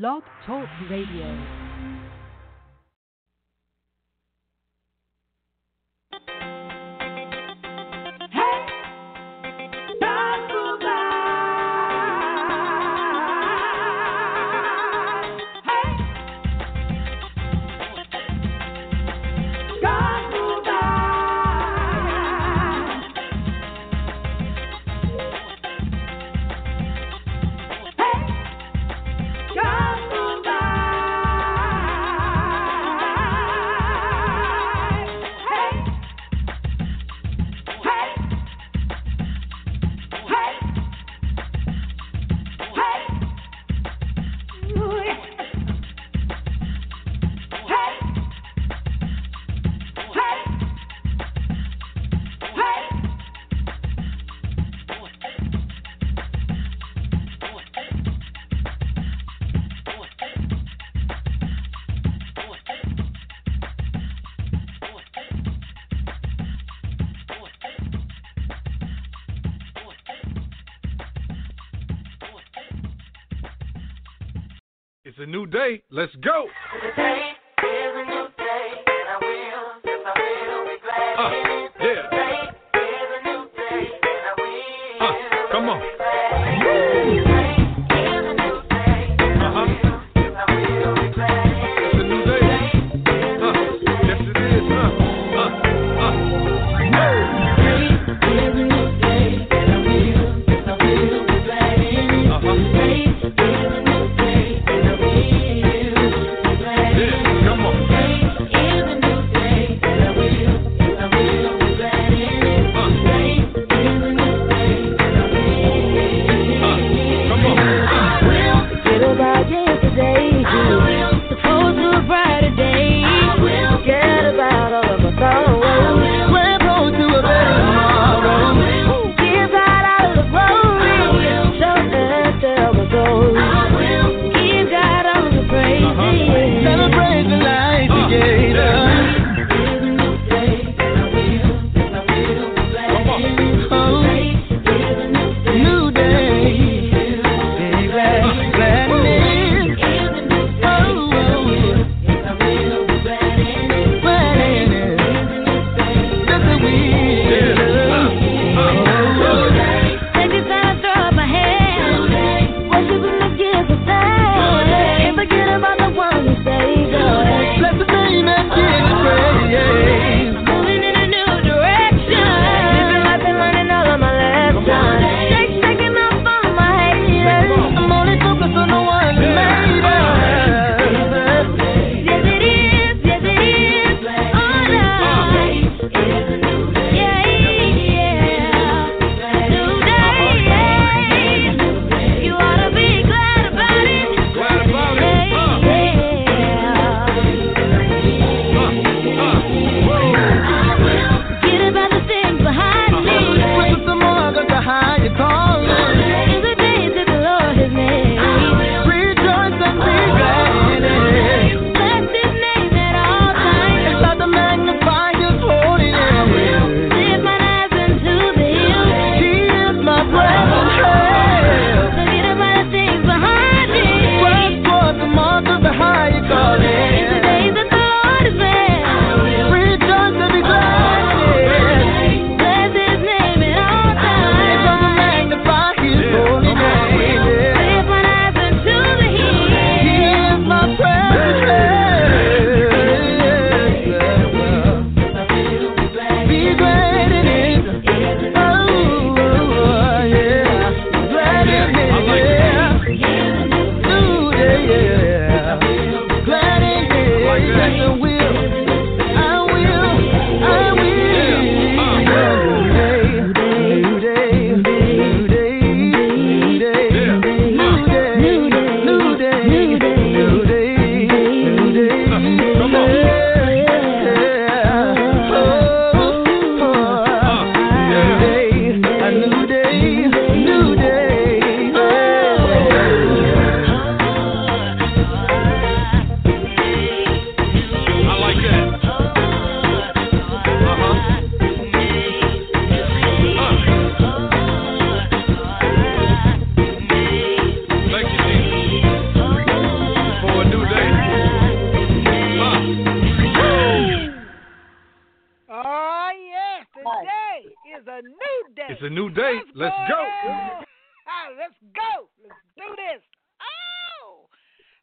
Blog Talk Radio. New day. Let's go.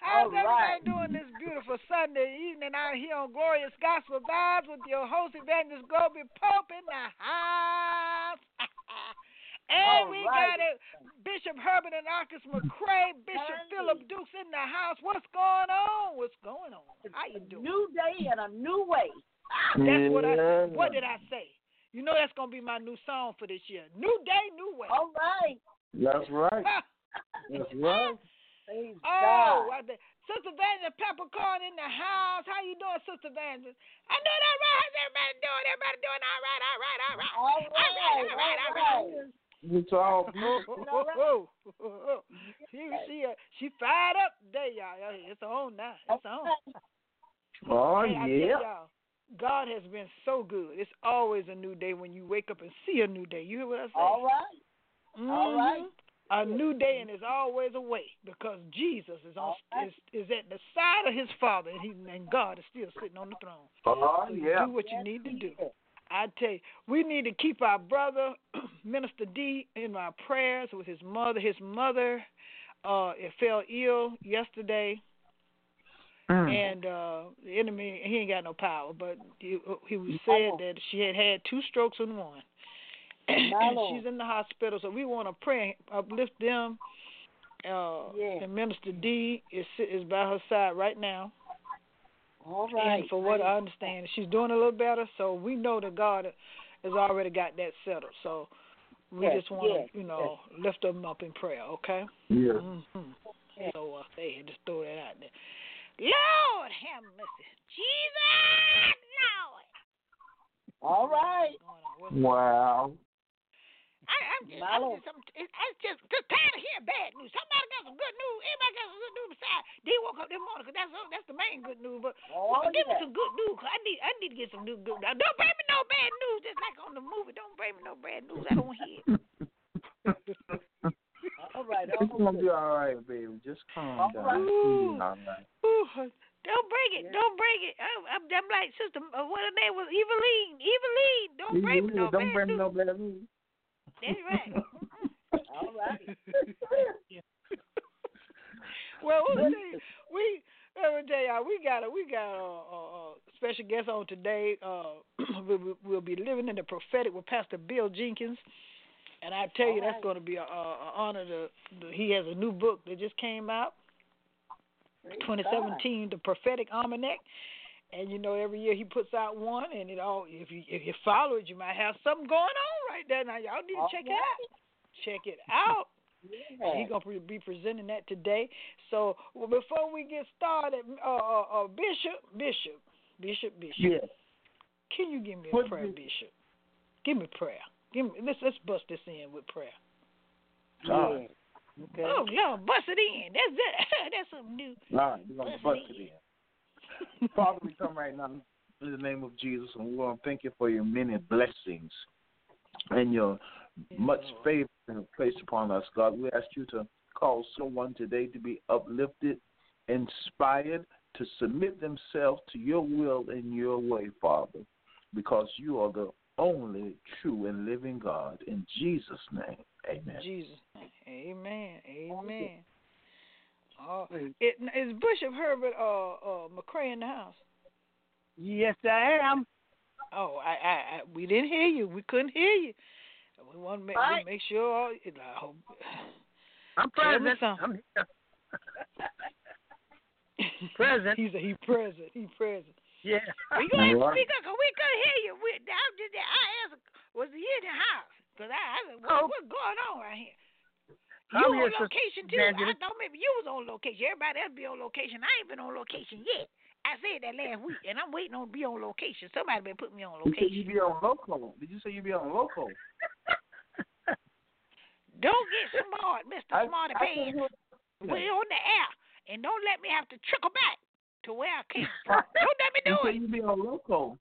How's All everybody right. doing this beautiful Sunday evening out here on Glorious Gospel Vibes with your host Evangelist Globee Pope in the house? and All we right. got it, Bishop Herbert and Marcus McCray, Bishop Hey. Phillip Dukes in the house. What's going on? What's going on? How you doing? New day and a new way. That's what I said. What did I say? You know that's gonna be my new song for this year. New day, new way. All right. That's right. That's right. Praise Oh, God. Sister Vanessa Peppercorn in the house. How you doing, Sister Vanessa? I know that right. How's everybody doing? Everybody doing all right, all right, all right. All right. All right, all right, all right. It's all Oh, oh, oh, oh. She, she, uh, she fired up today, y'all. It's on now. It's on. Oh Hey, yeah. God has been so good. It's always a new day when you wake up and see a new day. You hear what I say? All right. All right. A new day and there's always a way because Jesus is on is, is at the side of his Father and he and God is still sitting on the throne. Oh So you yeah. do what you need to do. I tell you, we need to keep our brother Minister D in our prayers with his mother. His mother uh it fell ill yesterday Mm. and uh the enemy he ain't got no power but he, he was said that she had had two strokes in one and she's in the hospital so we want to pray and uplift them uh Yeah. and minister d is is by her side right now All right. and for what i understand she's doing a little better so we know that god has already got that settled so we Yes, just want to yes, you know lift them up in prayer okay Yeah. hmm Yes. So uh, they just throw that out there. Lord have mercy, Jesus, Lord. All right. What's going on? What's Wow. I, I'm just, My I'm Lord. just, I'm, I'm just, just tired of hearing bad news. Somebody got some good news. Everybody got some good news besides. They woke up this morning 'cause that's that's the main good news. But Oh, well, give me some good news 'cause I need I need to get some new good. Now, don't bring me no bad news. Just like on the movie, don't bring me no bad news. I don't hear. it. All right. It's All gonna right. be all right, baby. Just calm All down. right. It's all right. Ooh, don't bring it. Yeah. Don't bring it. I'm, I'm, I'm like sister. Uh, what her name was? Eveline. Eveline. Don't bring me no Don't bad bring me no bad news. That's right. All right. well, you, we let me tell y'all, we got a we got a, a, special guest on today. Uh, we, we- we'll be living in the prophetic with Pastor Bill Jenkins, and I tell you, that's going to be a, honor. To, to he has a new book that just came out, Praise 2017, the Prophetic Almanac. And you know, every year he puts out one, and it all if you if you follow it, you might have something going on right there. Now y'all need to All check it out. Check it out. God. He's gonna be presenting that today. So well, before we get started, uh, uh, uh, Bishop, Bishop, Bishop, Bishop, Yes. can you give me a What prayer, Bishop? Give me prayer. Give me let's let's bust this in with prayer. All right. Okay. Oh Lord, bust it in. That's that. That's something new. Right. We're gonna Bust bust it it in. Father, we come right now in the name of Jesus, and we want to thank you for your many blessings and your much favor placed upon us, God. We ask you to cause someone today to be uplifted, inspired, to submit themselves to your will and your way, Father, because you are the only true and living God. In Jesus' name, amen. Jesus. Amen. Amen. Oh, it, is Bishop Herbert uh, uh, McCray in the house? Yes, I am. Oh, I, I, I, we didn't hear you. We couldn't hear you. We want to make, Right. make sure. All, I hope, I'm Tell me present. something. I'm here. Present. He's a, he present. He present. Yeah. We gonna have to All right. speak up 'cause we couldn't hear you. We, I just I asked, was he in the house? Cause I, I said, what, Oh. what's going on right here? I'm You on location too? I thought maybe you was on location. Everybody else be on location. I ain't been on location yet. I said that last week, and I'm waiting on to be on location. Somebody been putting me on You said you location. be on local. Did you say you be on local? Don't get smart, Mister Smarty Pants. We're on the air, and don't let me have to trickle back to where I came from. don't let me do You say it. you be on local.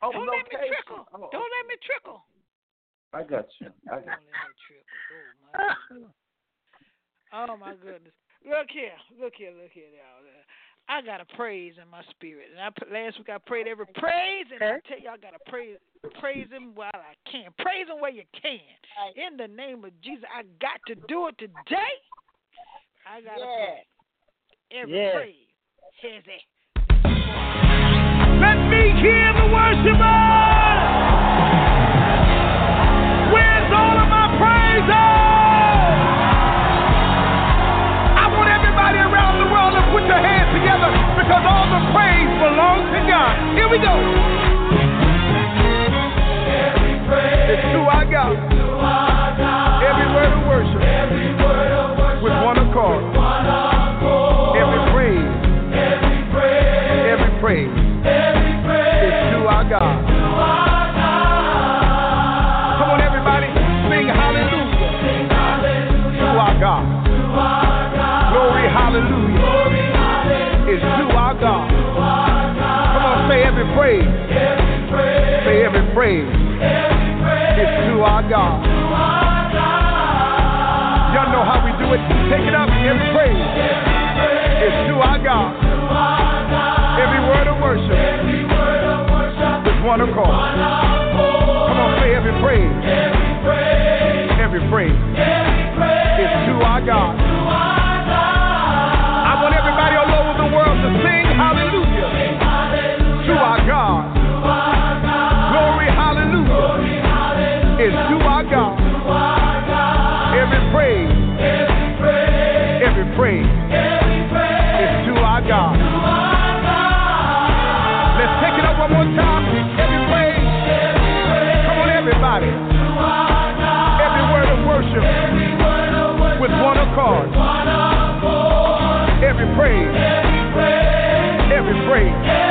Oh, Don't let me trickle. Oh, Don't let me trickle. I got you. I got let me trickle. Oh my goodness. Oh my goodness. Look here, look here, look here, y'all. I got a praise in my spirit, and I put, last week I prayed every praise, and I tell you I got to praise praise Him while I can. Praise Him where you can. In the name of Jesus, I got to do it today. I got to praise every Yeah. praise. Here's it. Let me hear the worshipers. Because all the praise belongs to God. Here we go. It's to our God. Every praise. It's to our God. Y'all know how we do it. Take it up. Every praise. It's to our God. Every word of worship. With one accord. Come on, say every praise. Every praise. It's to our God. Praise. Every praise.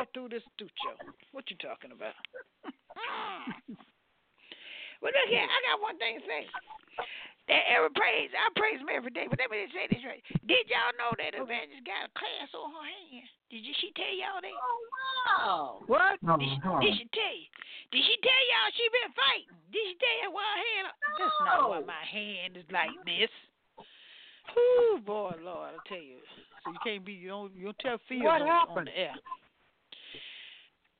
All through this studio. What you talking about? well, look here, I got one thing to say. That every praise, I praise him every day. But let me just say this right. Did y'all know that oh. Evangelist got a class on her hand? Did she tell y'all that? Oh wow! What? Did she, did she tell you? Did she tell y'all she been fighting? Did she tell you why her hand? That's not why my hand is like this. Whoo, boy, Lord, I tell you. So you can't be you don't you don't tell fear What on, on happened? the air.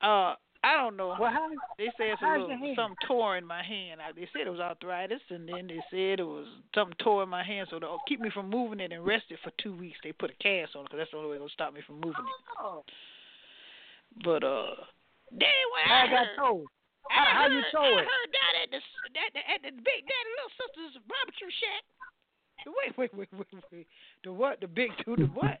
Uh, I don't know. Well, how, They said it's a little, something tore in my hand. I, they said it was arthritis, and then they said it was something tore in my hand. So to keep me from moving it and rest it for two weeks, they put a cast on it because that's the only way gonna stop me from moving it. Oh, But uh, then when I I, got heard, told. I How- how heard, you tore I heard down at the at the, at the Big Daddy Little Sisters barbecue shack. Wait, wait, wait, wait, wait. The what? The big two? The what?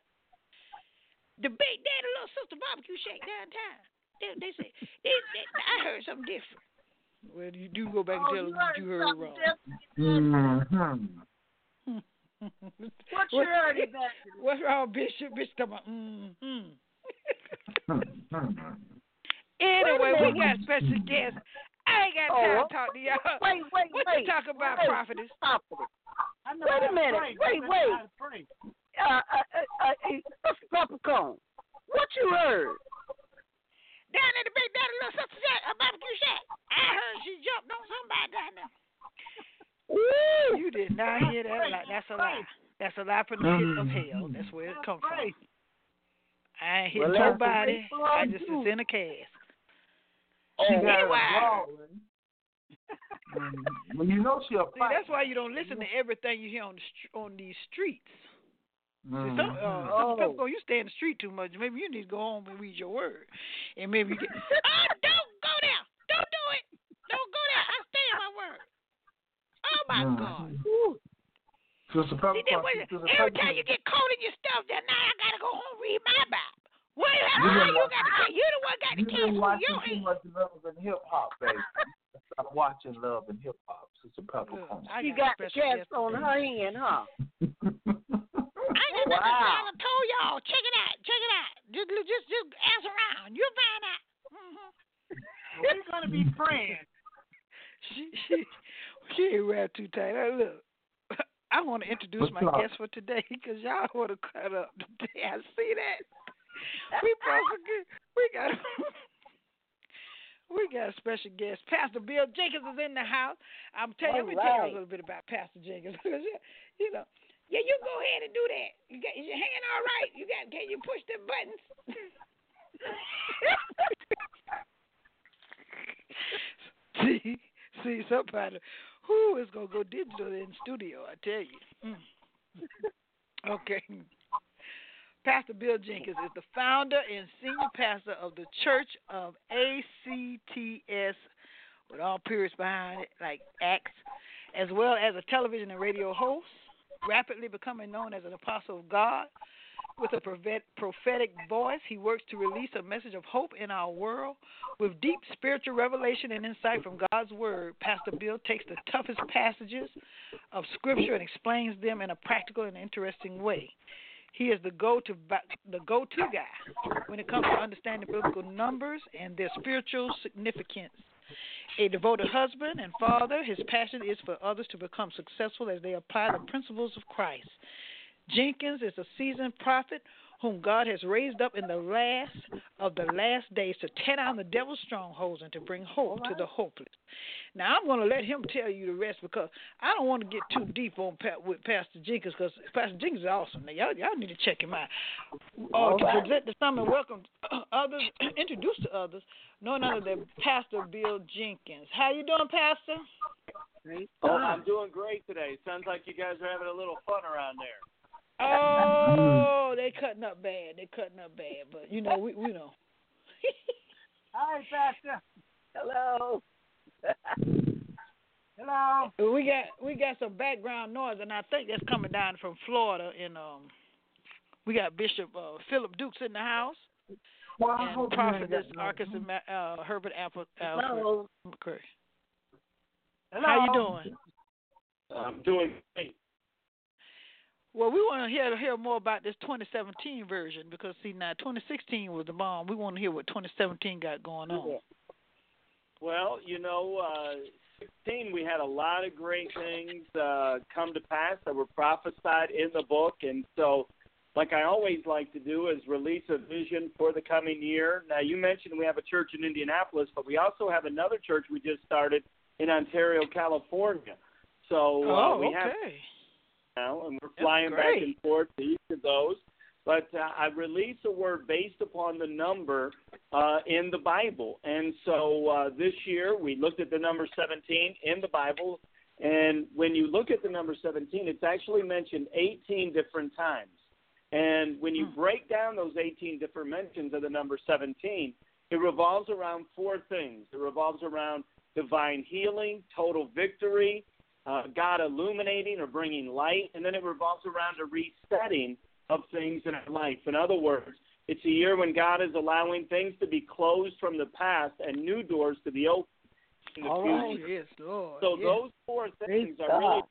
The Big Daddy Little Sister barbecue shack downtown. They, they say they, they, I heard something different. Well, you do go back and tell them what you heard wrong. Mm-hmm. What you heard, Evangelist? What's wrong, Bishop? Bishop talking about, mm-hmm. Anyway, we got special guests. I ain't got time Oh, to talk to y'all. Wait, wait, what wait. you talk about, wait. prophetess? Stop it. Wait a minute. Wait, wait. Uh, uh, uh, uh, Mr. Peppercorn, what you heard? Down at the Big Daddy Little Sister shack, a barbecue shack. I heard she jumped on somebody down there. Woo! You did not hear that? Like, that's a lie. That's a lie from the pit of hell. That's where it comes from. I ain't hit Well, nobody. I just was in a cast. Oh, Anyway, Mm-hmm. You know she a see, that's why you don't listen to everything you hear on the on these streets. See, some, uh, Mhm. some Oh. people, you stay in the street too much. Maybe you need to go home and read your word, and maybe you get. oh, don't go there! Don't do it! Don't go there! I stay in my word. Oh my Mhm. God! Sister Pepper, See, then when, Sister every Pepper- time you get caught in your stuff, then now I gotta go home and read my Bible. Well, You how been you got to watching- You the one got to You've cancel been watching too much love and hip hop, baby. Stop watching love and hip hop, Sister Peppercorn. I She got the special cast on her hand, huh? I ain't got nothing. Wow. I told y'all. Check it out. Check it out. Just, just, just ask around. You'll find out. Mm-hmm. We're gonna be friends. She, she, she ain't wrapped too tight. Now, look, I want to introduce What's my up? guest for today because y'all want to cut up today. I see that. We get, we got, we got a special guest. Pastor Bill Jenkins is in the house. I'm telling you, let me All tell you a little bit about Pastor Jenkins. you know, yeah, you go ahead and do that. You got is your hand all right? You got? Can you push the buttons? see, see, somebody who is gonna go digital in studio? I tell you. Mm. Okay. Pastor Bill Jenkins is the founder and senior pastor of the Church of ACTS, with all periods behind it, like Acts, as well as a television and radio host, rapidly becoming known as an apostle of God. With a prophetic voice, he works to release a message of hope in our world. With deep spiritual revelation and insight from God's Word, Pastor Bill takes the toughest passages of Scripture and explains them in a practical and interesting way. He is the go to the guy when it comes to understanding biblical numbers and their spiritual significance. A devoted husband and father, his passion is for others to become successful as they apply the principles of Christ. Jenkins is a seasoned prophet whom God has raised up in the last of the last days to tear down the devil's strongholds and to bring hope to the hopeless. Now I'm going to let him tell you the rest because I don't want to get too deep on pa- with Pastor Jenkins because Pastor Jenkins is awesome. Now y'all, y'all need to check him out. Uh, to present the sermon, welcome others, introduce to others, none other than Pastor Bill Jenkins. How you doing, Pastor? Oh, I'm doing great today. Sounds like you guys are having a little fun around there. Oh, they cutting up bad. They cutting up bad, but you know we we know. Hi, Pastor. Hello. Hello. We got we got some background noise, and I think that's coming down from Florida. And um, we got Bishop uh, Phillip Dukes in the house, Well, I and hope Prophetess got no- Arkansas Ma- uh, Herbert Apple. Hello. McCurry. Hello. How you doing? I'm doing great. Well, we want to hear hear more about this 2017 version because see now 2016 was the bomb. We want to hear what 2017 got going on. Well, you know, uh, 16 we had a lot of great things uh, come to pass that were prophesied in the book, and so like I always like to do, is release a vision for the coming year. Now, you mentioned we have a church in Indianapolis, but we also have another church we just started in Ontario, California. So uh, oh, we okay. have now, and we're flying back and forth to each of those. But uh, I release a word based upon the number uh, in the Bible, and so uh, this year we looked at the number 17 in the Bible. And when you look at the number 17, it's actually mentioned 18 different times. And when you break down those 18 different mentions of the number 17, it revolves around four things. It revolves around divine healing, total victory, uh, God illuminating or bringing light, and then it revolves around a resetting of things in our life. In other words, it's a year when God is allowing things to be closed from the past and new doors to be opened in the All future. right. Yes, Lord. So yes. those four things Praise are really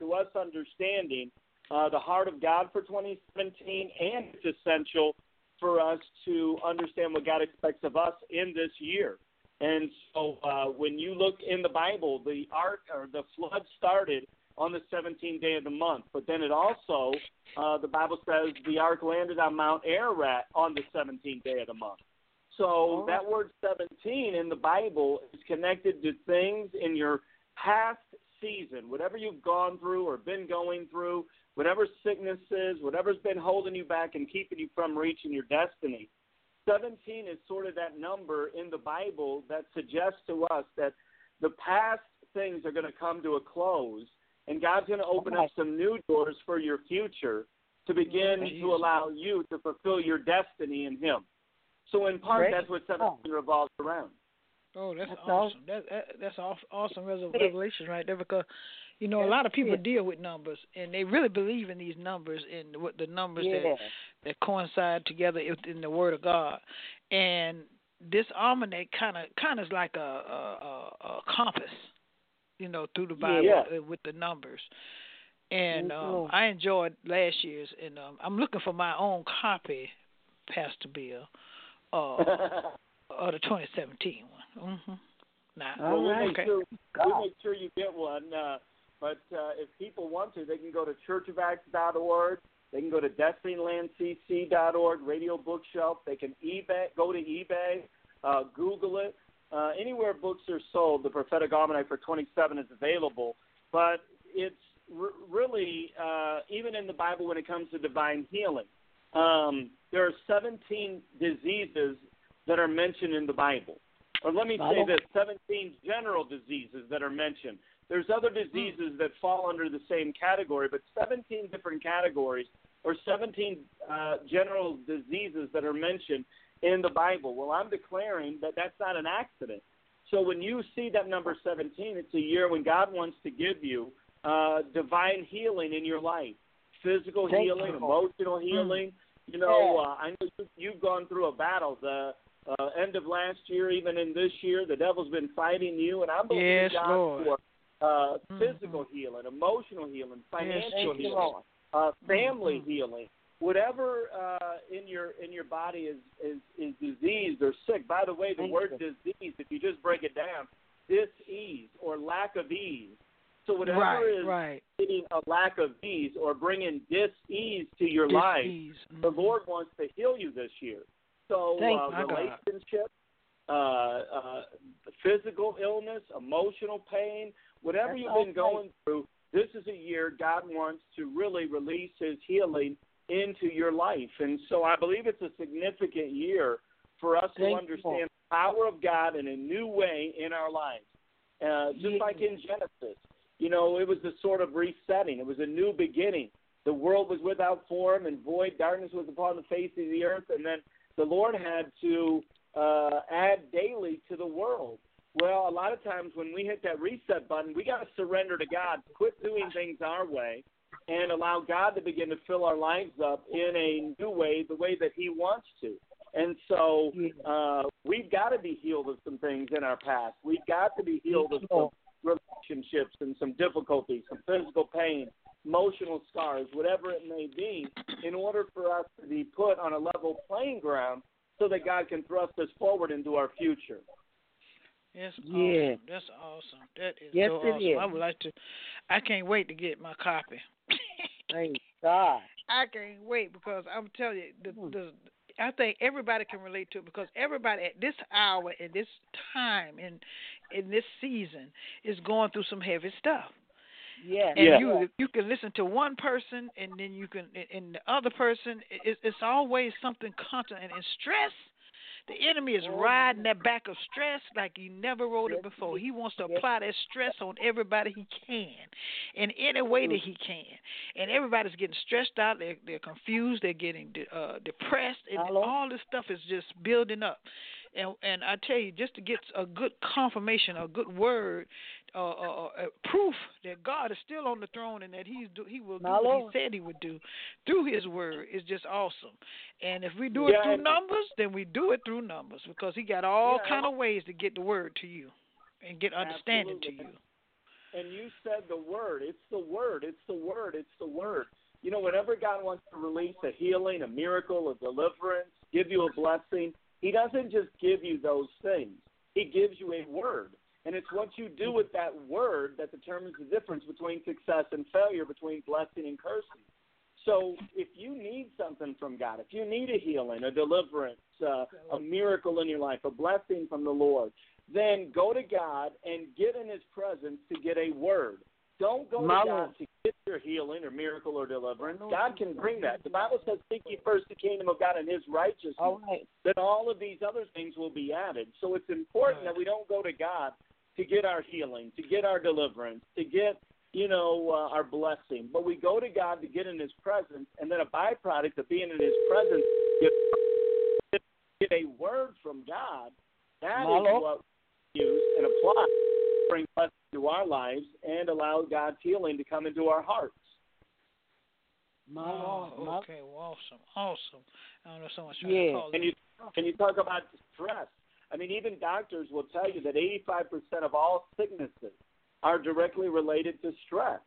to us understanding uh, the heart of God for 2017, and it's essential for us to understand what God expects of us in this year. And so, uh, when you look in the Bible, the ark or the flood started on the 17th day of the month, but then it also, uh, the Bible says, the ark landed on Mount Ararat on the 17th day of the month. So that word 17 in the Bible is connected to things in your past season, whatever you've gone through or been going through, whatever sicknesses, whatever's been holding you back and keeping you from reaching your destiny. 17 is sort of that number in the Bible that suggests to us that the past things are going to come to a close and God's going to open up some new doors for your future to begin to allow you to fulfill your destiny in Him. So, in part, Great. that's what 17 revolves around. Oh, that's, That's awesome. That, that that's awesome revel- revelation right there because you know a lot of people it. deal with numbers and they really believe in these numbers and what the numbers Yeah. that that coincide together in the Word of God. And this almanac kind of kind of is like a, a, a, compass, you know, through the Bible Yeah. with the numbers. And Mhm. um, I enjoyed last year's, and um, I'm looking for my own copy, Pastor Bill, uh, of the 2017 one. hmm Nah, well, we'll make okay. sure we'll make sure you get one. Uh, but uh, if people want to, they can go to churchofacts.org. They can go to destinylandcc.org, Radio Bookshelf. They can eBay, go to eBay, uh, Google it. Uh, anywhere books are sold, the Prophetic Almanac for 27 is available. But it's r- really, uh, even in the Bible, when it comes to divine healing, um, there are 17 diseases that are mentioned in the Bible. Or let me say Bible. this 17 general diseases that are mentioned. There's other diseases that fall under the same category, but 17 different categories or 17 uh, general diseases that are mentioned in the Bible. Well, I'm declaring that that's not an accident. So when you see that number 17, it's a year when God wants to give you uh, divine healing in your life, physical Thank healing, you. emotional healing. You know, uh, I know you- you've gone through a battle. The uh, end of last year, even in this year, the devil's been fighting you, and I'm believing Yes, God Lord. for uh, Mhm. physical healing, emotional healing, financial Thank you, healing, Lord. Uh, family Mhm. healing, whatever uh, in your in your body is, is is diseased or sick. By the way, the Thank word disease, if you just break it down, dis-ease or lack of ease. So whatever right, is right. getting a lack of ease or bringing dis-ease to your life, Dis-ease. the. Lord wants to heal you this year. So Thank uh, you, relationship, uh, uh, physical illness, emotional pain, whatever That's you've been going through, this is a year God wants to really release His healing into your life. And so I believe it's a significant year for us to Thank you, understand Lord. the power of God in a new way in our lives. Uh, just Yeah. like in Genesis, you know, it was a sort of resetting. It was a new beginning. The world was without form and void. Darkness was upon the face of the earth. And then the Lord had to uh, add daily to the world. Well, a lot of times when we hit that reset button, we got to surrender to God, quit doing things our way, and allow God to begin to fill our lives up in a new way, the way that He wants to. And so uh, we've got to be healed of some things in our past. We've got to be healed of some relationships and some difficulties, some physical pain, emotional scars, whatever it may be, in order for us to be put on a level playing ground so that God can thrust us forward into our future. That's Yeah. awesome. That's awesome. That is Yes, so it awesome. is. I would like to. I can't wait to get my copy. Thank God. I can't wait because I'm telling you, the, Hmm. the I think everybody can relate to it because everybody at this hour, at this time, in in this season, is going through some heavy stuff. Yeah. And Yeah. you you can listen to one person, and then you can, and the other person. It, it's always something constant and, and stress. The enemy is riding that back of stress like he never rode it before. He wants to apply that stress on everybody he can, in any way that he can. And everybody's getting stressed out. They're they're confused. They're getting de- uh, depressed, and Hello? all this stuff is just building up. And and I tell you, just to get a good confirmation, a good word, uh, uh, uh, proof that God is still on the throne and that He's do, He will do My what Lord. He said He would do through His word is just awesome. And if we do it Yeah, through numbers, then we do it through numbers because He got all Yeah, kind of ways to get the word to you and get understanding to you. And you said the word. It's the word. It's the word. It's the word. You know, whenever God wants to release a healing, a miracle, a deliverance, give you a blessing, He doesn't just give you those things. He gives you a word. And it's what you do with that word that determines the difference between success and failure, between blessing and cursing. So if you need something from God, if you need a healing, a deliverance, uh, a miracle in your life, a blessing from the Lord, then go to God and get in His presence to get a word. Don't go My to God to get your healing or miracle or deliverance. God can bring that. The Bible says, "Seek ye first the kingdom of God and His righteousness." All right. Then all of these other things will be added. So it's important that we don't go to God to get our healing, to get our deliverance, to get you know uh, our blessing, but we go to God to get in His presence, and then a byproduct of being in His presence, get, get a word from God. That is My Lord. what we use and apply, to bring blessing to our lives, and allow God's healing to come into our hearts. My Oh, Lord. Okay, well, awesome, awesome. I don't know someone's trying Yeah. to call. And you and you talk about stress. I mean, even doctors will tell you that 85% of all sicknesses are directly related to stress.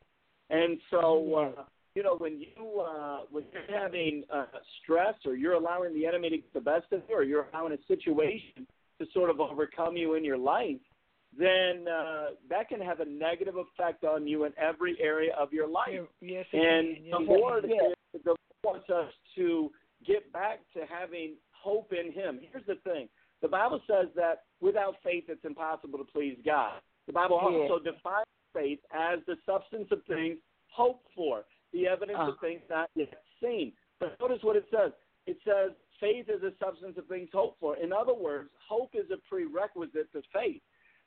And so, uh, you know, when you uh, when you're having uh, stress, or you're allowing the enemy to get the best of you, or you're allowing a situation to sort of overcome you in your life, then uh, that can have a negative effect on you in every area of your life. Yes, And the Yes, it Lord, can. the Lord wants us to get back to having hope in Him. Here's the thing: the Bible says that without faith, it's impossible to please God. The Bible Yeah. also defines faith as the substance of things hoped for, the evidence Uh. of things not yet seen. But notice what it says. It says faith is a substance of things hoped for. In other words, hope is a prerequisite to faith.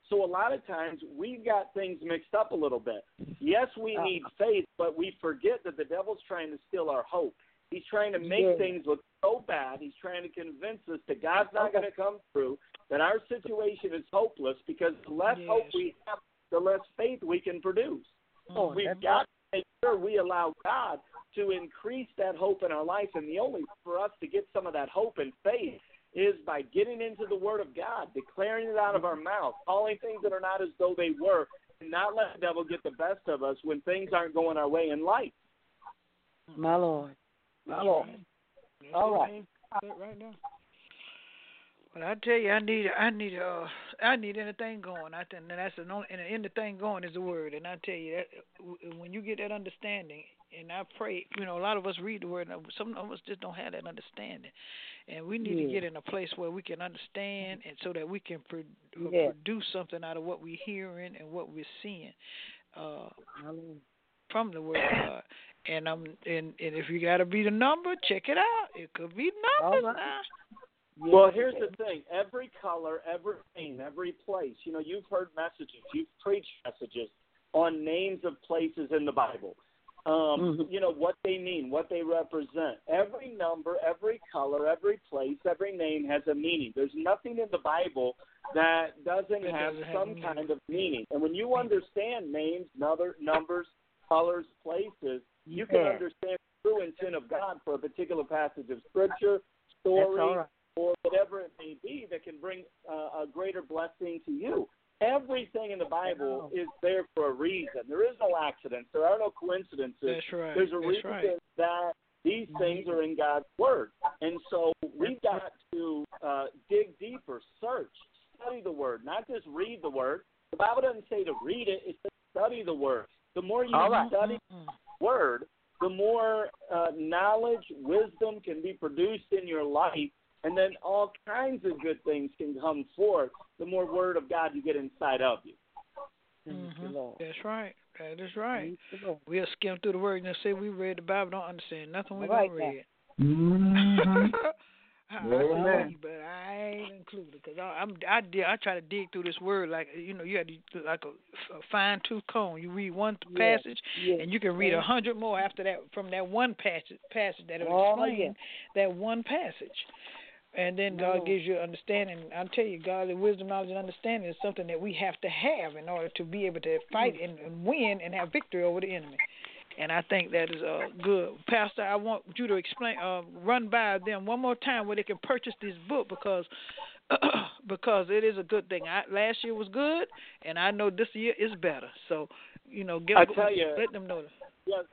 So a lot of times we've got things mixed up a little bit. Yes, we Uh. need faith, but we forget that the devil's trying to steal our hope. He's trying to make Yeah. things look so bad. He's trying to convince us that God's not Okay. going to come through, that our situation is hopeless because the less hope we have, the less faith we can produce. Oh, We've got to make sure we allow God to increase that hope in our life, and the only way for us to get some of that hope and faith is by getting into the Word of God, declaring it out of our mouth, calling things that are not as though they were, and not let the devil get the best of us when things aren't going our way in life. my Lord. That's All right. That's it right now. But I tell you, I need, I need, uh, I need anything going. I think that's the only, and, and the thing going is the word. And I tell you that when you get that understanding, and I pray, you know, a lot of us read the word, and some of us just don't have that understanding, and we need to get in a place where we can understand, and so that we can pro- uh, Yeah. produce something out of what we're hearing and what we're seeing. Uh. From the word of God. And um and, and if you gotta be the number, check it out. It could be numbers All right. now. Well, here's the thing: every color, every name, every place. You know, you've heard messages, you've preached messages on names of places in the Bible. Um, Mhm. You know what they mean, what they represent. Every number, every color, every place, every name has a meaning. There's nothing in the Bible that doesn't have doesn't have some kind of meaning. And when you understand names, number, numbers, colors, places, you can understand the true intent of God for a particular passage of Scripture, story, right. or whatever it may be that can bring uh, a greater blessing to you. everything in the Bible is there for a reason. There is no accidents. There are no coincidences. Right. There's a That's reason right. that these things are in God's Word. And so we've got to uh, dig deeper, search, study the Word, not just read the Word. The Bible doesn't say to read it, it says study the Word. The more you All right. study the Word, the more uh, knowledge, wisdom can be produced in your life, and then all kinds of good things can come forth the more Word of God you get inside of you. Mhm. That's right. That is right. We'll skim through the word and say we read the Bible, don't understand nothing we Right don't read. Mm-hmm. I, I Amen. but I ain't included because I'm I did I try to dig through this word like you know you had to like a, a fine tooth comb. You read one Yes, passage yes, and you can read a hundred more after that from that one passage passage that will Oh, explain yes. that one passage. And then God Mm. gives you understanding. I'll tell you, godly wisdom, knowledge, and understanding is something that we have to have in order to be able to fight and, and win and have victory over the enemy. And I think that is uh, good, Pastor. I want you to explain, uh, run by them one more time where they can purchase this book because because it is a good thing. I, last year was good, and I know this year is better. So, you know, give, I tell you, let them know. Yes,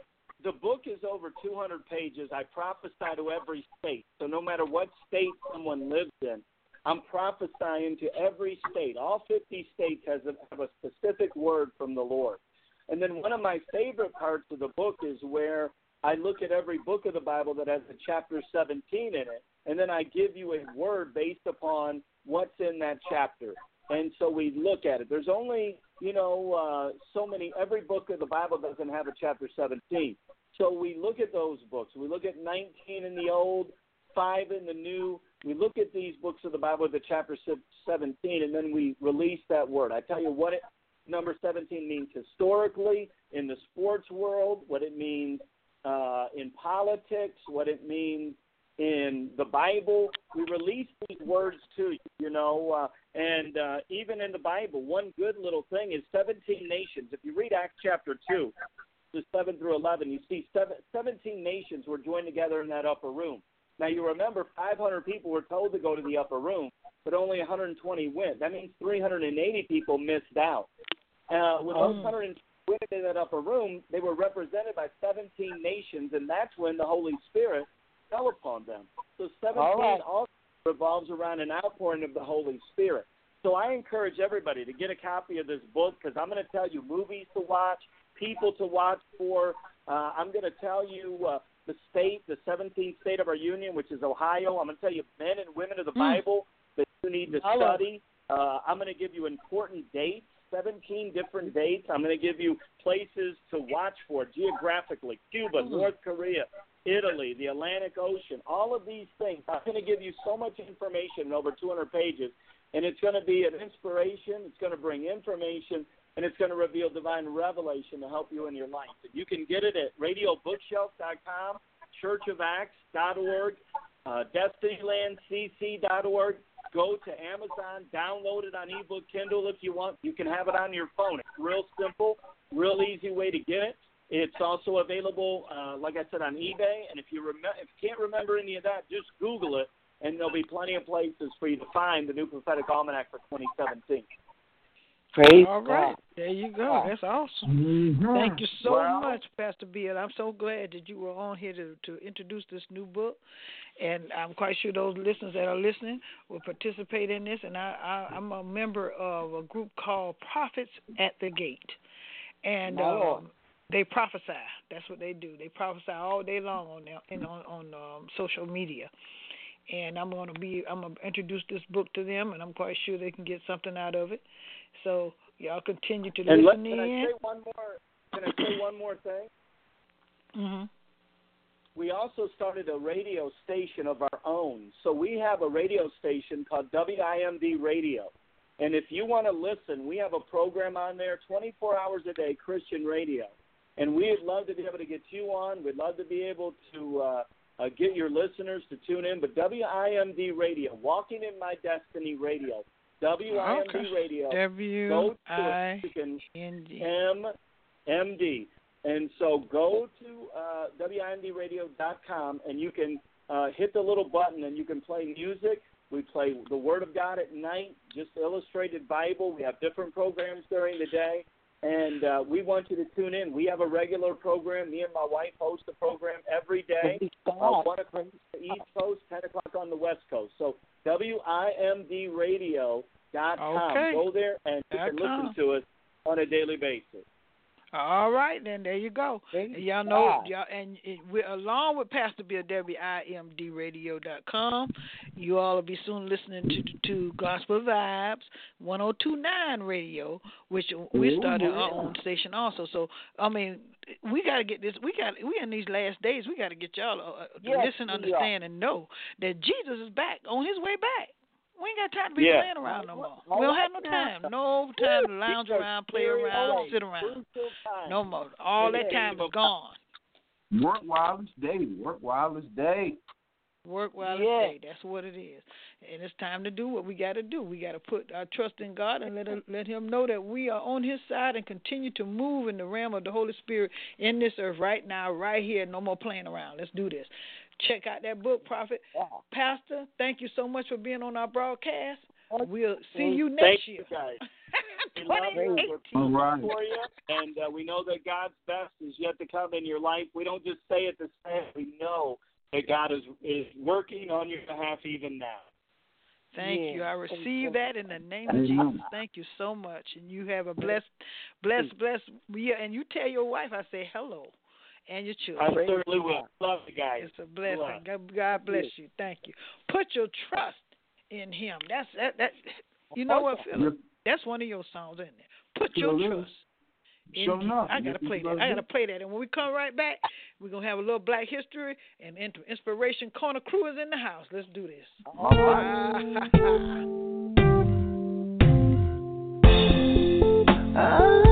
the book is over 200 pages. I prophesy to every state. So no matter what state someone lives in, I'm prophesying to every state. All 50 states has a, have a specific word from the Lord. And then one of my favorite parts of the book is where I look at every book of the Bible that has a chapter 17 in it, and then I give you a word based upon what's in that chapter. And so we look at it. There's only, you know, uh, so many, every book of the Bible doesn't have a chapter 17. So we look at those books. We look at 19 in the Old, 5 in the New. We look at these books of the Bible, the chapter 17, and then we release that word. I tell you what it, number 17 means historically, in the sports world, what it means uh, in politics, what it means in the Bible. We release these words to you, you know, uh, and uh, even in the Bible, one good little thing is 17 nations. If you read Acts chapter 2, to 7 through 11, you see seven, 17 nations were joined together in that upper room. Now, you remember 500 people were told to go to the upper room, but only 120 went. That means 380 people missed out. Uh, with those 120 women in that upper room, they were represented by 17 nations, and that's when the Holy Spirit fell upon them. So 17 All right. also revolves around an outpouring of the Holy Spirit. So I encourage everybody to get a copy of this book because I'm going to tell you movies to watch, people to watch for. Uh, I'm going to tell you uh, the state, the 17th state of our union, which is Ohio. I'm going to tell you men and women of the Bible that you need to study. Uh, I'm going to give you important dates, 17 different dates. I'm going to give you places to watch for geographically Cuba, North Korea, Italy, the Atlantic Ocean, all of these things. I'm going to give you so much information in over 200 pages, and it's going to be an inspiration. It's going to bring information, and it's going to reveal divine revelation to help you in your life. And you can get it at radiobookshelf.com, churchofacts.org, uh, destinylandcc.org. Go to Amazon, download it on ebook Kindle if you want. You can have it on your phone. It's real simple, real easy way to get it. It's also available, uh, like I said, on eBay. And if you rem- if you can't remember any of that, just Google it, and there'll be plenty of places for you to find the new prophetic almanac for 2017. Praise All right, there you go. That's awesome. Thank you so Well- much, Pastor Bill. I'm so glad that you were on here to, to introduce this new book, and I'm quite sure those listeners that are listening will participate in this. And I, I, I'm a member of a group called Prophets at the Gate, and um, they prophesy. That's what they do. They prophesy all day long on their, and on on um, social media. And I'm going to be I'm going to introduce this book to them, and I'm quite sure they can get something out of it. So y'all continue to And let, listen can I say one more? Can I say one more thing? hmm we also started a radio station of our own. So we have a radio station called WIMD Radio. And if you want to listen, we have a program on there 24 hours a day, Christian radio. And we'd love to be able to get you on. We'd love to be able to uh, uh, get your listeners to tune in. But WIMD Radio, Walking in My Destiny Radio, WIMD Okay. Radio. W I it. You can N D. M M D. And so go to uh, WIMDradio.com and you can uh, hit the little button and you can play music. We play the Word of God at night, just illustrated Bible. We have different programs during the day, and uh, we want you to tune in. We have a regular program. Me and my wife host a program every day. Uh, one o'clock on the East Coast, ten o'clock on the West Coast. So WIMDRadio.com. Okay. Go there and you can listen to us on a daily basis. All right, then there you go. And y'all know, y'all, and it, we, along with Pastor Bill, WIMDRadio.com, you all will be soon listening to to Gospel Vibes 102.9 Radio, which we started our own station also. So I mean, we got to get this. We got we in these last days. We got to get y'all uh, to Yes, listen, understand, and know that Jesus is back on His way back. We ain't got time to be Yeah. playing around no more. We don't have no time. No time to lounge around, play around, sit around. No more. All that time is gone. Work while it's day. Work while it's day. Work while Yeah. it's day. That's what it is. And it's time to do what we got to do. We got to put our trust in God and let him, let Him know that we are on His side and continue to move in the realm of the Holy Spirit in this earth right now, right here. No more playing around. Let's do this. Check out that book, Prophet. Pastor, thank you so much for being on our broadcast. We'll see you next Thank year. you guys. We love you. We're 2018. All right. for you, and uh, we know that God's best is yet to come in your life. We don't just say it to say it. We know that God is is working on your behalf even now. Thank Yeah. you. I receive that in the name of Amen. Jesus. Thank you so much. And you have a blessed, blessed, blessed year. And you tell your wife I say hello and your I children. certainly will. Love you guys. It's a blessing. God, God bless you. Thank you. Put your trust in Him. That's that. That you know what, Phillip? That's one of your songs, isn't it? Put your trust. in Sure enough. I gotta play that. I gotta play that. And when we come right back, we're gonna have a little Black History and Inspiration Corner Crew is in the house. Let's do this. All right.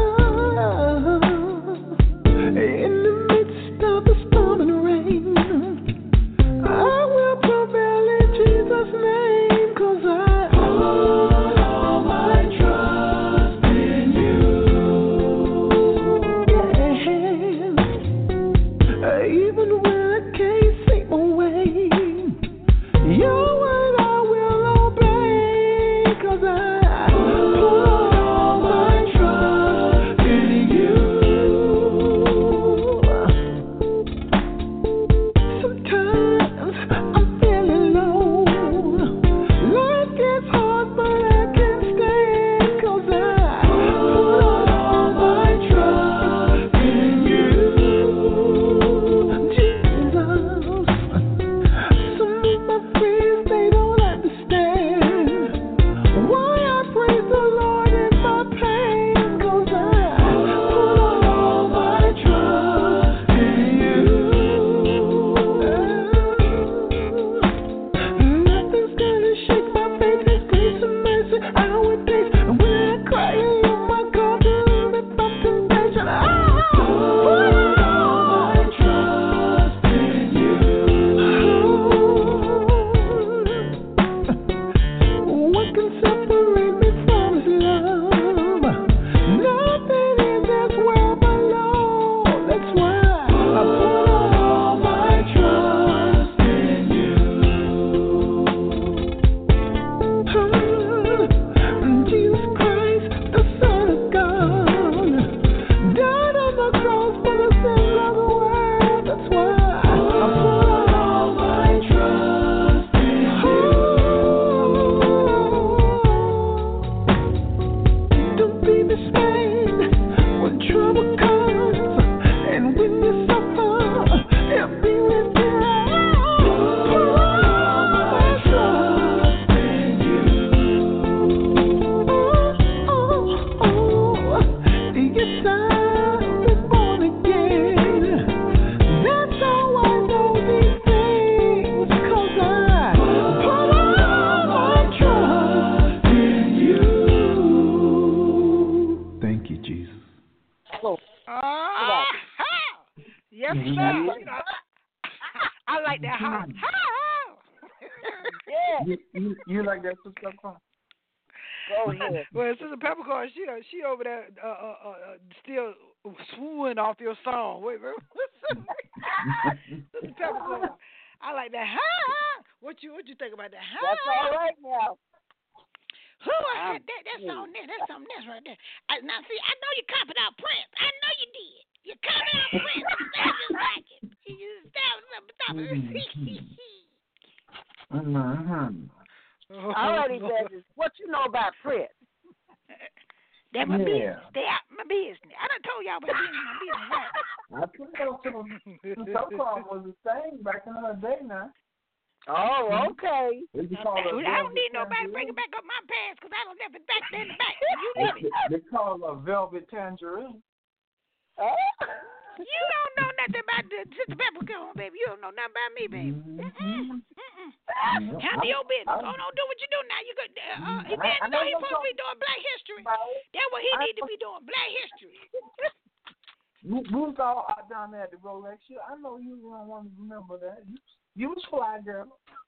yes, sir. You know, I like that. Ha, ha. Yeah. You, you, you like that sister? Come. Go ahead. well, Sister Peppercorn, she uh, she over there uh, uh, uh, uh, still swooning off your song. Wait, wait, Sister Peppercorn, I like that. Ha! What you what you think about that? That's all right now. Who I had that? That's on there. That's something that's right there. I, now see, I know you copied out Prince. I know you did. You copied out Prince. You just like it. You just sound something. mm-hmm. All righty, Bezos. What you know about Prince? That's my Yeah. business. Stay out my business. I done told y'all about being my business. Right? I think so called was a thing back in the day now. Oh, okay. They I don't need nobody bringing back up my past because I don't never back there in the back. You live it. They call a velvet tangerine. You don't know nothing about the Sister Pepper. Come on, baby. You don't know nothing about me, baby. Mm-mm. Mm-mm. Handle your business. Go on, do what you do now. You got uh, uh, I- I Evangelist, know he supposed to be doing Black History. That's what he need to be doing. Black History. You, you was all out down there at the Rolex show. I know you don't want to remember that. You, you was fly, girl.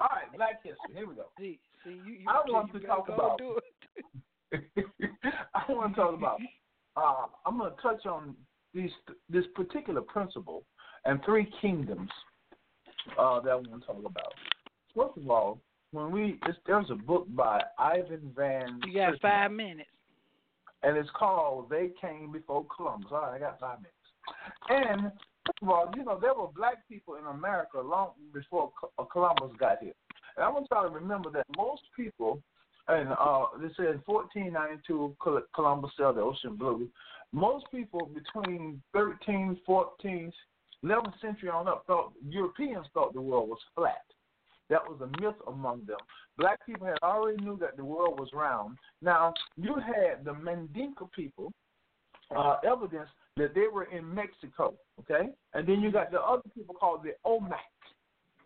all right, Black History. Here we go. See, see, you, you, I want you to better talk about. Do it. I want to talk about. Uh, I'm going to touch on these this particular principle and three kingdoms uh, that I want to talk about. First of all, when we it's, there's a book by Ivan Van. You got Sertima, five minutes. and it's called "They Came Before Columbus." All right, I got five minutes. And first of all, you know there were black people in America long before Columbus got here. And I want y'all to remember that most people, and uh, they said in 1492 Columbus sailed the ocean blue. Most people between 13, 14, 11th century on up thought Europeans thought the world was flat. That was a myth among them. Black people had already knew that the world was round. Now you had the Mandinka people, uh, evidence that they were in Mexico, okay? And then you got the other people called the Olmec,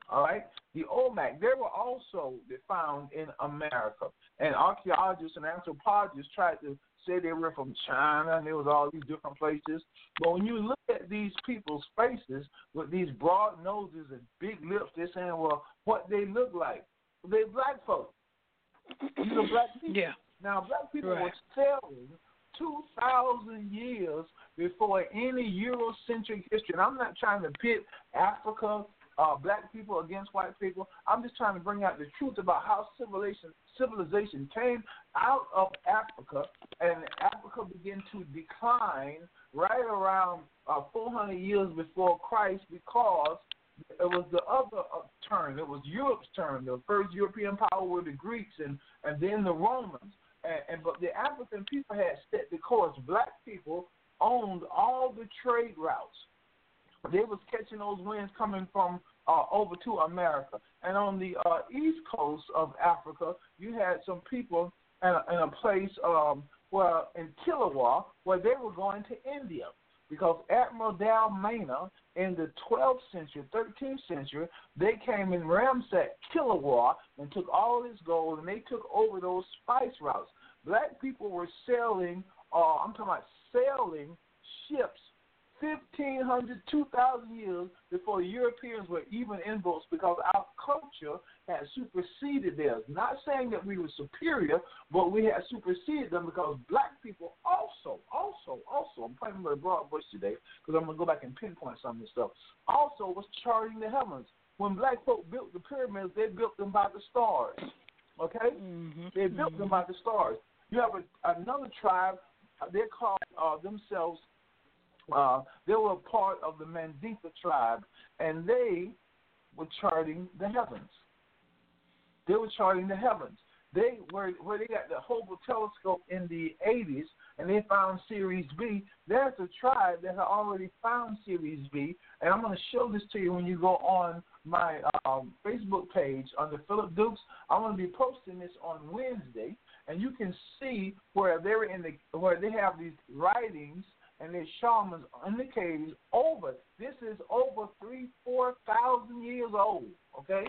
all right? The Olmec, they were also found in America. And archaeologists and anthropologists tried to say they were from China and there was all these different places. But when you look at these people's faces with these broad noses and big lips, they're saying, well, what they look like. They're black folks. These are black people. Yeah. Now, black people Right. were selling 2,000 years before any Eurocentric history. And I'm not trying to pit Africa, uh, black people against white people. I'm just trying to bring out the truth about how civilization civilization came out of Africa, and Africa began to decline right around uh, 400 years before Christ because it was the other uh, turn. It was Europe's turn. The first European power were the Greeks, and and then the Romans. And, and but the African people had set the course. Black people owned all the trade routes. They was catching those winds coming from uh, over to America. And on the uh, east coast of Africa, you had some people in a, in a place um, where in Kilwa where they were going to India because Admiral Dalmana in the 12th century, 13th century, they came and ransacked Kilwa and took all this gold and they took over those spice routes. Black people were sailing, uh, I'm talking about sailing ships 1,500, 2,000 years before Europeans were even in boats because our culture had superseded theirs. Not saying that we were superior, but we had superseded them because black people also, also, also, I'm pointing with a broad brush today because I'm going to go back and pinpoint some of this stuff, also was charting the heavens. When black folk built the pyramids, they built them by the stars. Okay? They built them by the stars. You have a, another tribe, they called uh, themselves uh, they were a part of the Mandinka tribe, and they were charting the heavens. They were charting the heavens. They were where they got the Hubble telescope in the 80s, and they found Sirius B. There's a tribe that had already found Sirius B, and I'm going to show this to you when you go on my um, Facebook page under Phillip Dukes. I'm going to be posting this on Wednesday, and you can see where they're in the where they have these writings and their shamans indicating over. This is over three, four thousand years old. Okay,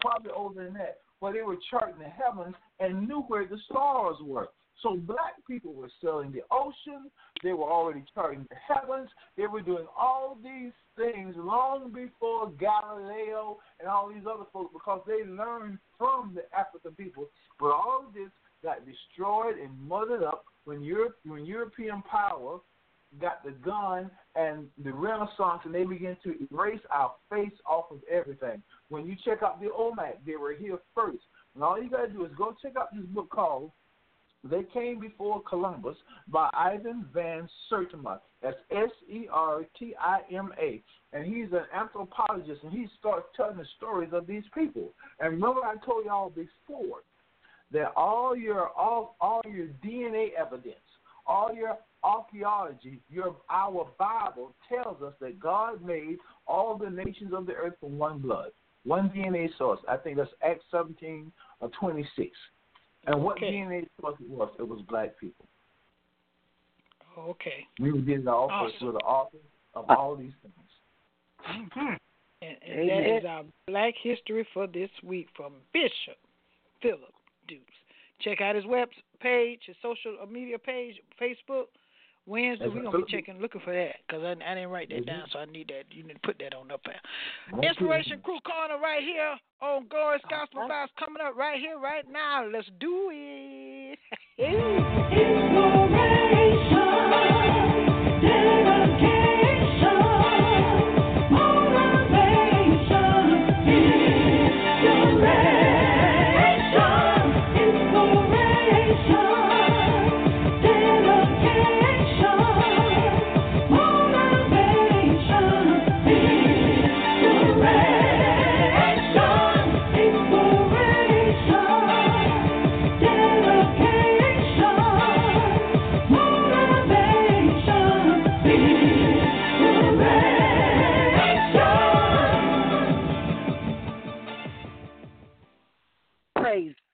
probably older than that. Where they were charting the heavens and knew where the stars were. So black people were sailing the ocean. They were already charting the heavens. They were doing all these things long before Galileo and all these other folks because they learned from the African people. But all of this got destroyed and muddled up when Europe, when European power got the gun and the Renaissance, and they begin to erase our face off of everything. When you check out the Olmec, they were here first. And all you got to do is go check out this book called They Came Before Columbus by Ivan Van Sertima. That's S E R T I M A. And he's an anthropologist, and he starts telling the stories of these people. And remember, I told y'all before that all your all all your DNA evidence, all your archaeology, your our Bible tells us that God made all the nations of the earth from one blood, one DNA source. I think that's Acts 17 or 26. And what Okay. DNA source it was? It was black people. Oh, okay. We were getting the oh. author, Awesome. we're the authors of uh, all these things. Mm-hmm. And, and that is our Black History for this week from Bishop Phillip Dukes. Check out his web page, his social media page, Facebook. Wednesday, we're going to be checking, looking for that because I, I didn't write that Mhm. down, so I need that. You need to put that on up there. Inspiration Crew Corner right here on Glorious Gospel Vibes coming up right here, right now. Let's do it.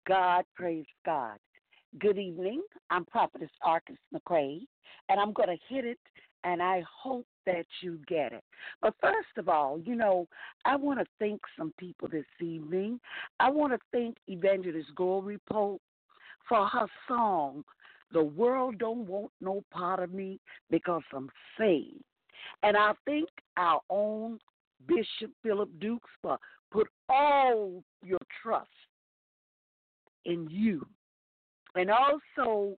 God, praise God. Good evening. I'm Prophetess Arkis McCray, and I'm going to hit it, and I hope that you get it. But first of all, you know, I want to thank some people this evening. I want to thank Evangelist Globee Pope for her song, The World Don't Want No Part of Me Because I'm Saved. And I thank our own Bishop Phillip Dukes for put all your trust in you. And also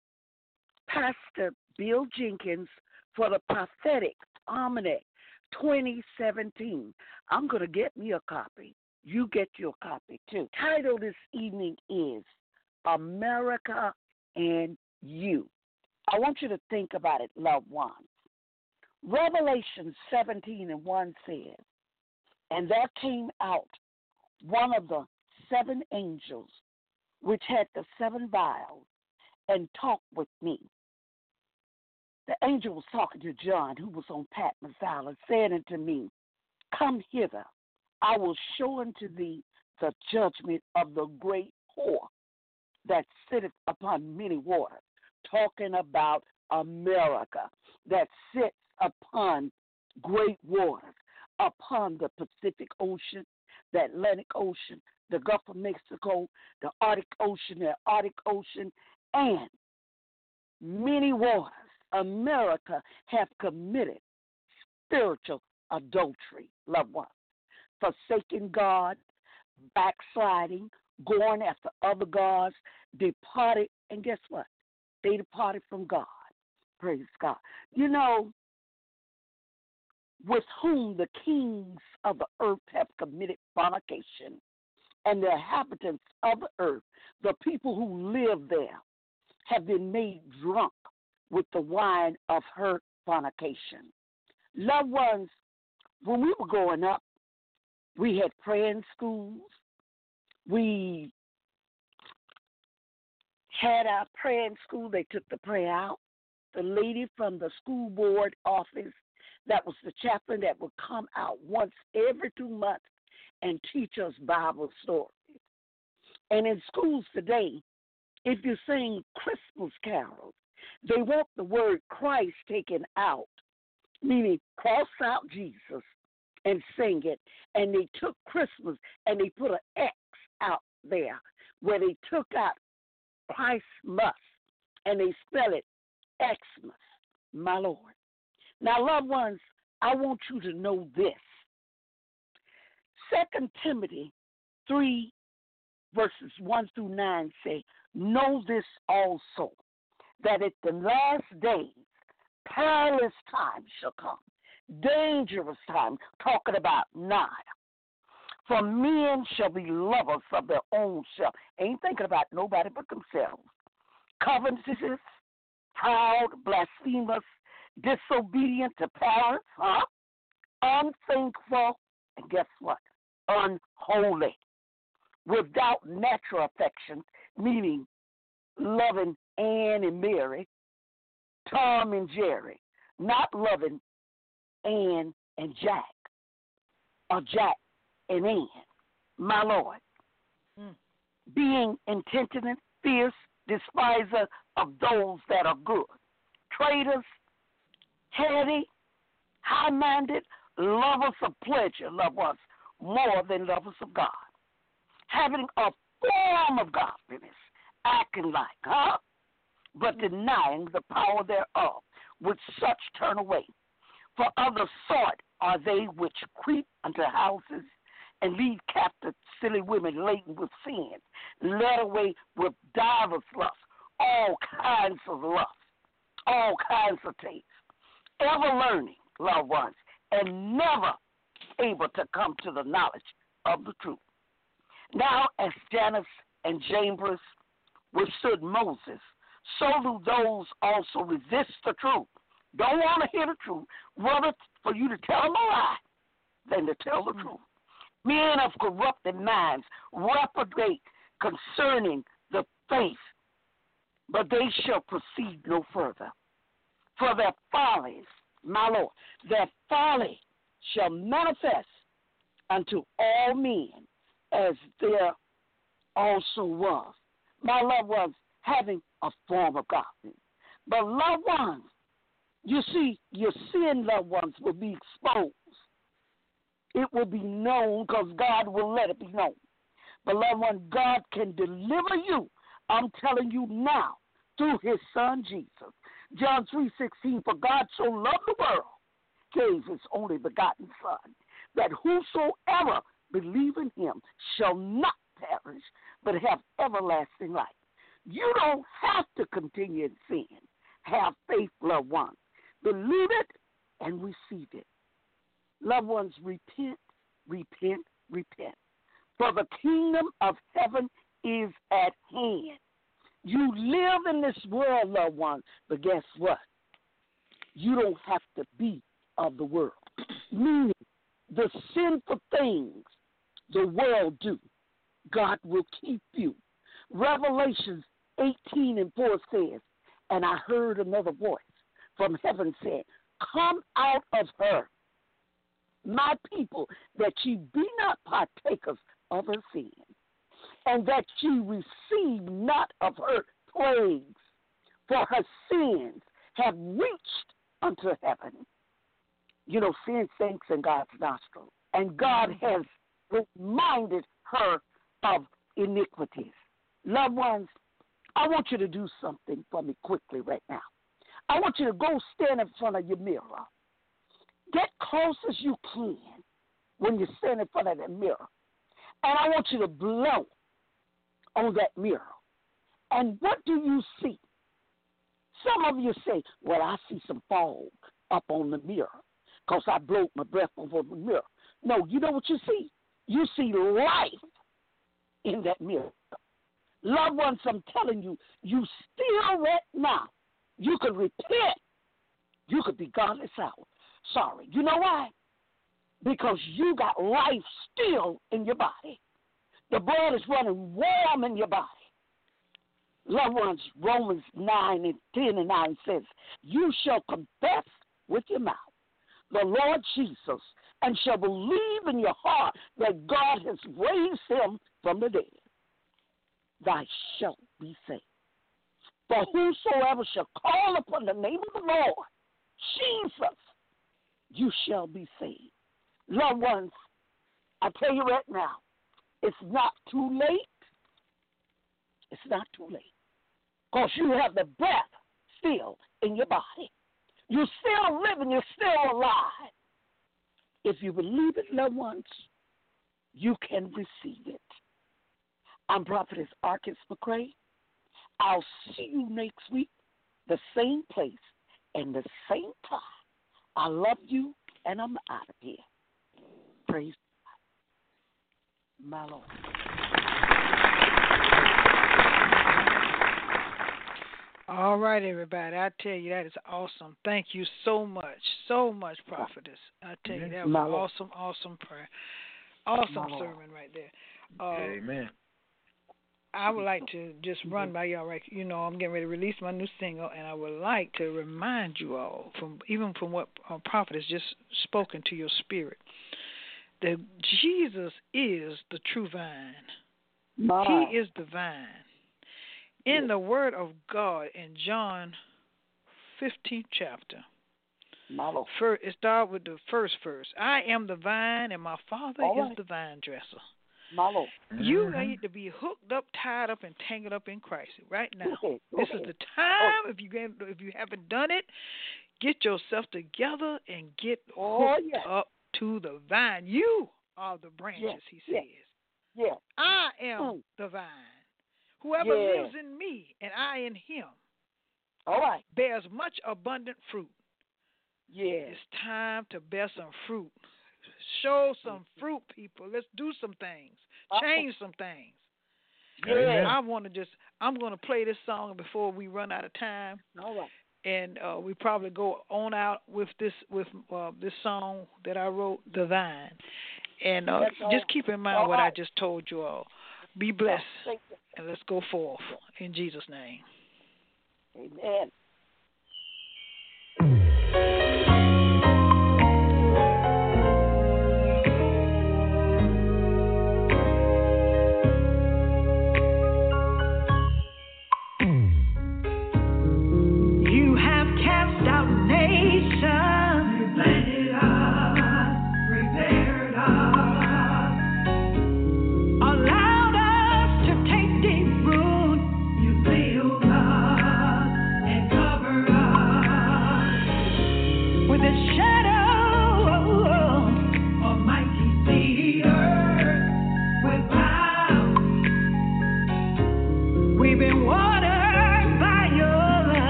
Pastor Bill Jenkins for the prophetic almanac 2017. I'm going to get me a copy. You get your copy too. Title this evening is America and You. I want you to think about it, loved ones. Revelation 17 and 1 says, And there came out one of the seven angels which had the seven vials, and talked with me. The angel was talking to John, who was on Patmos Island, saying unto me, Come hither, I will show unto thee the judgment of the great whore that sitteth upon many waters, talking about America that sits upon great waters, upon the Pacific Ocean, the Atlantic Ocean, the Gulf of Mexico, the Arctic Ocean, the Arctic Ocean, and many waters. America have committed spiritual adultery, loved ones, forsaking God, backsliding, going after other gods, departed, and guess what? They departed from God. Praise God. You know, with whom the kings of the earth have committed fornication, and the inhabitants of the earth, the people who live there, have been made drunk with the wine of her fornication. Loved ones, when we were growing up, we had praying schools. We had our praying school. They took the prayer out. The lady from the school board office, that was the chaplain that would come out once every two months and teach us Bible stories. And in schools today, if you sing Christmas carols, they want the word Christ taken out, meaning cross out Jesus and sing it. And they took Christmas and they put an X out there where they took out Christ must and they spell it Xmas, my Lord. Now, loved ones, I want you to know this. Second Timothy 3, verses 1 through 9 say, Know this also, that at the last days perilous times shall come, dangerous times, talking about nigh. For men shall be lovers of their own self. Ain't thinking about nobody but themselves. Covetous, proud, blasphemous, disobedient to parents, huh? Unthankful, and guess what? Unholy. Without natural affection, meaning loving Anne and Mary, Tom and Jerry, not loving Anne and Jack, or Jack and Anne, my Lord. Mm. Being intentionate, fierce, despiser of those that are good, traitors, heady, high minded, lovers of pleasure, love us more than lovers of God. Having a form of godliness, acting like, huh? But mm-hmm. denying the power thereof, with such turn away. For other sort are they which creep unto houses and lead captive silly women laden with sin, led away with divers lusts, all kinds of lusts, all kinds of tastes, ever learning, loved ones, and never able to come to the knowledge of the truth. Now, as Jannes and Jambres withstood Moses, so do those also resist the truth. Don't want to hear the truth, rather for you to tell them a lie than to tell the truth. Men of corrupted minds reprobate concerning the faith, but they shall proceed no further. For their follies, my Lord, their folly shall manifest unto all men as there also was. My loved ones having a form of godliness. But loved ones, you see, your sin loved ones will be exposed. It will be known because God will let it be known. But loved one, God can deliver you. I'm telling you now through His Son Jesus. John three sixteen. For God so loved the world, gave His only begotten Son, that whosoever believe in Him shall not perish, but have everlasting life. You don't have to continue in sin. Have faith, loved ones. Believe it and receive it. Loved ones, repent, repent, repent. For the kingdom of heaven is at hand. You live in this world, loved one, but guess what? You don't have to be of the world. Meaning, the sinful things the world do, God will keep you. Revelations 18 and 4 says, And I heard another voice from heaven saying, Come out of her, my people, that ye be not partakers of her sin, and that she receive not of her plagues, for her sins have reached unto heaven. You know, sin stinks in God's nostrils, and God has reminded her of iniquities. Loved ones, I want you to do something for me quickly right now. I want you to go stand in front of your mirror. Get close as you can when you stand in front of that mirror. And I want you to blow on that mirror. And what do you see? Some of you say, Well, I see some fog up on the mirror because I blew my breath over the mirror. No, you know what you see? You see life in that mirror. Loved ones, I'm telling you, you still right now. You could repent. You could be godless out. Sorry. You know why? Because you got life still in your body. The blood is running warm in your body. Loved ones, Romans 9 and 10 and 9 says, You shall confess with your mouth the Lord Jesus and shall believe in your heart that God has raised him from the dead thou shalt be saved. For whosoever shall call upon the name of the Lord, Jesus, you shall be saved. Loved ones, I tell you right now, it's not too late. It's not too late. Because you have the breath still in your body. You're still living, you're still alive. If you believe it, loved ones, you can receive it. I'm Prophetess Arkis McCray. I'll see you next week, the same place and the same time. I love you, and I'm out of here. Praise. My Lord. All right, everybody. I tell you, that is awesome. Thank you so much, so much, prophetess. I tell you, that was My an Lord. awesome, awesome prayer. Awesome My Lord. sermon right there. Uh, Amen. I would like to just run by y'all right. You know, I'm getting ready to release my new single, and I would like to remind you all from even from what uh, prophet has just spoken to your spirit that Jesus is the true vine. My. He is the vine. In the Word of God in John 15th chapter, My Lord. first, it starts with the first verse. I am the vine, and my Father All is right. the vine dresser. My Lord. You mm-hmm. need to be hooked up, tied up, and tangled up in Christ right now. Okay, This okay. is the oh. time. If you if you haven't done it, get yourself together and get Oh, hooked yeah. up to the vine. You are the branches. Yes, He yes. says, Yeah. "I am Mm. the vine. Whoever lives in me and I in him All right. bears much abundant fruit." Yeah. It's time to bear some fruit. Show some fruit, people. Let's do some things. Change some things. Yeah. I want to just. I'm going to play this song before we run out of time, All right. And uh, we probably go on out with this with uh, this song that I wrote, "The Vine." And uh, just keep in mind all what I just told you all. Be blessed, and let's go forth in Jesus' name. Amen.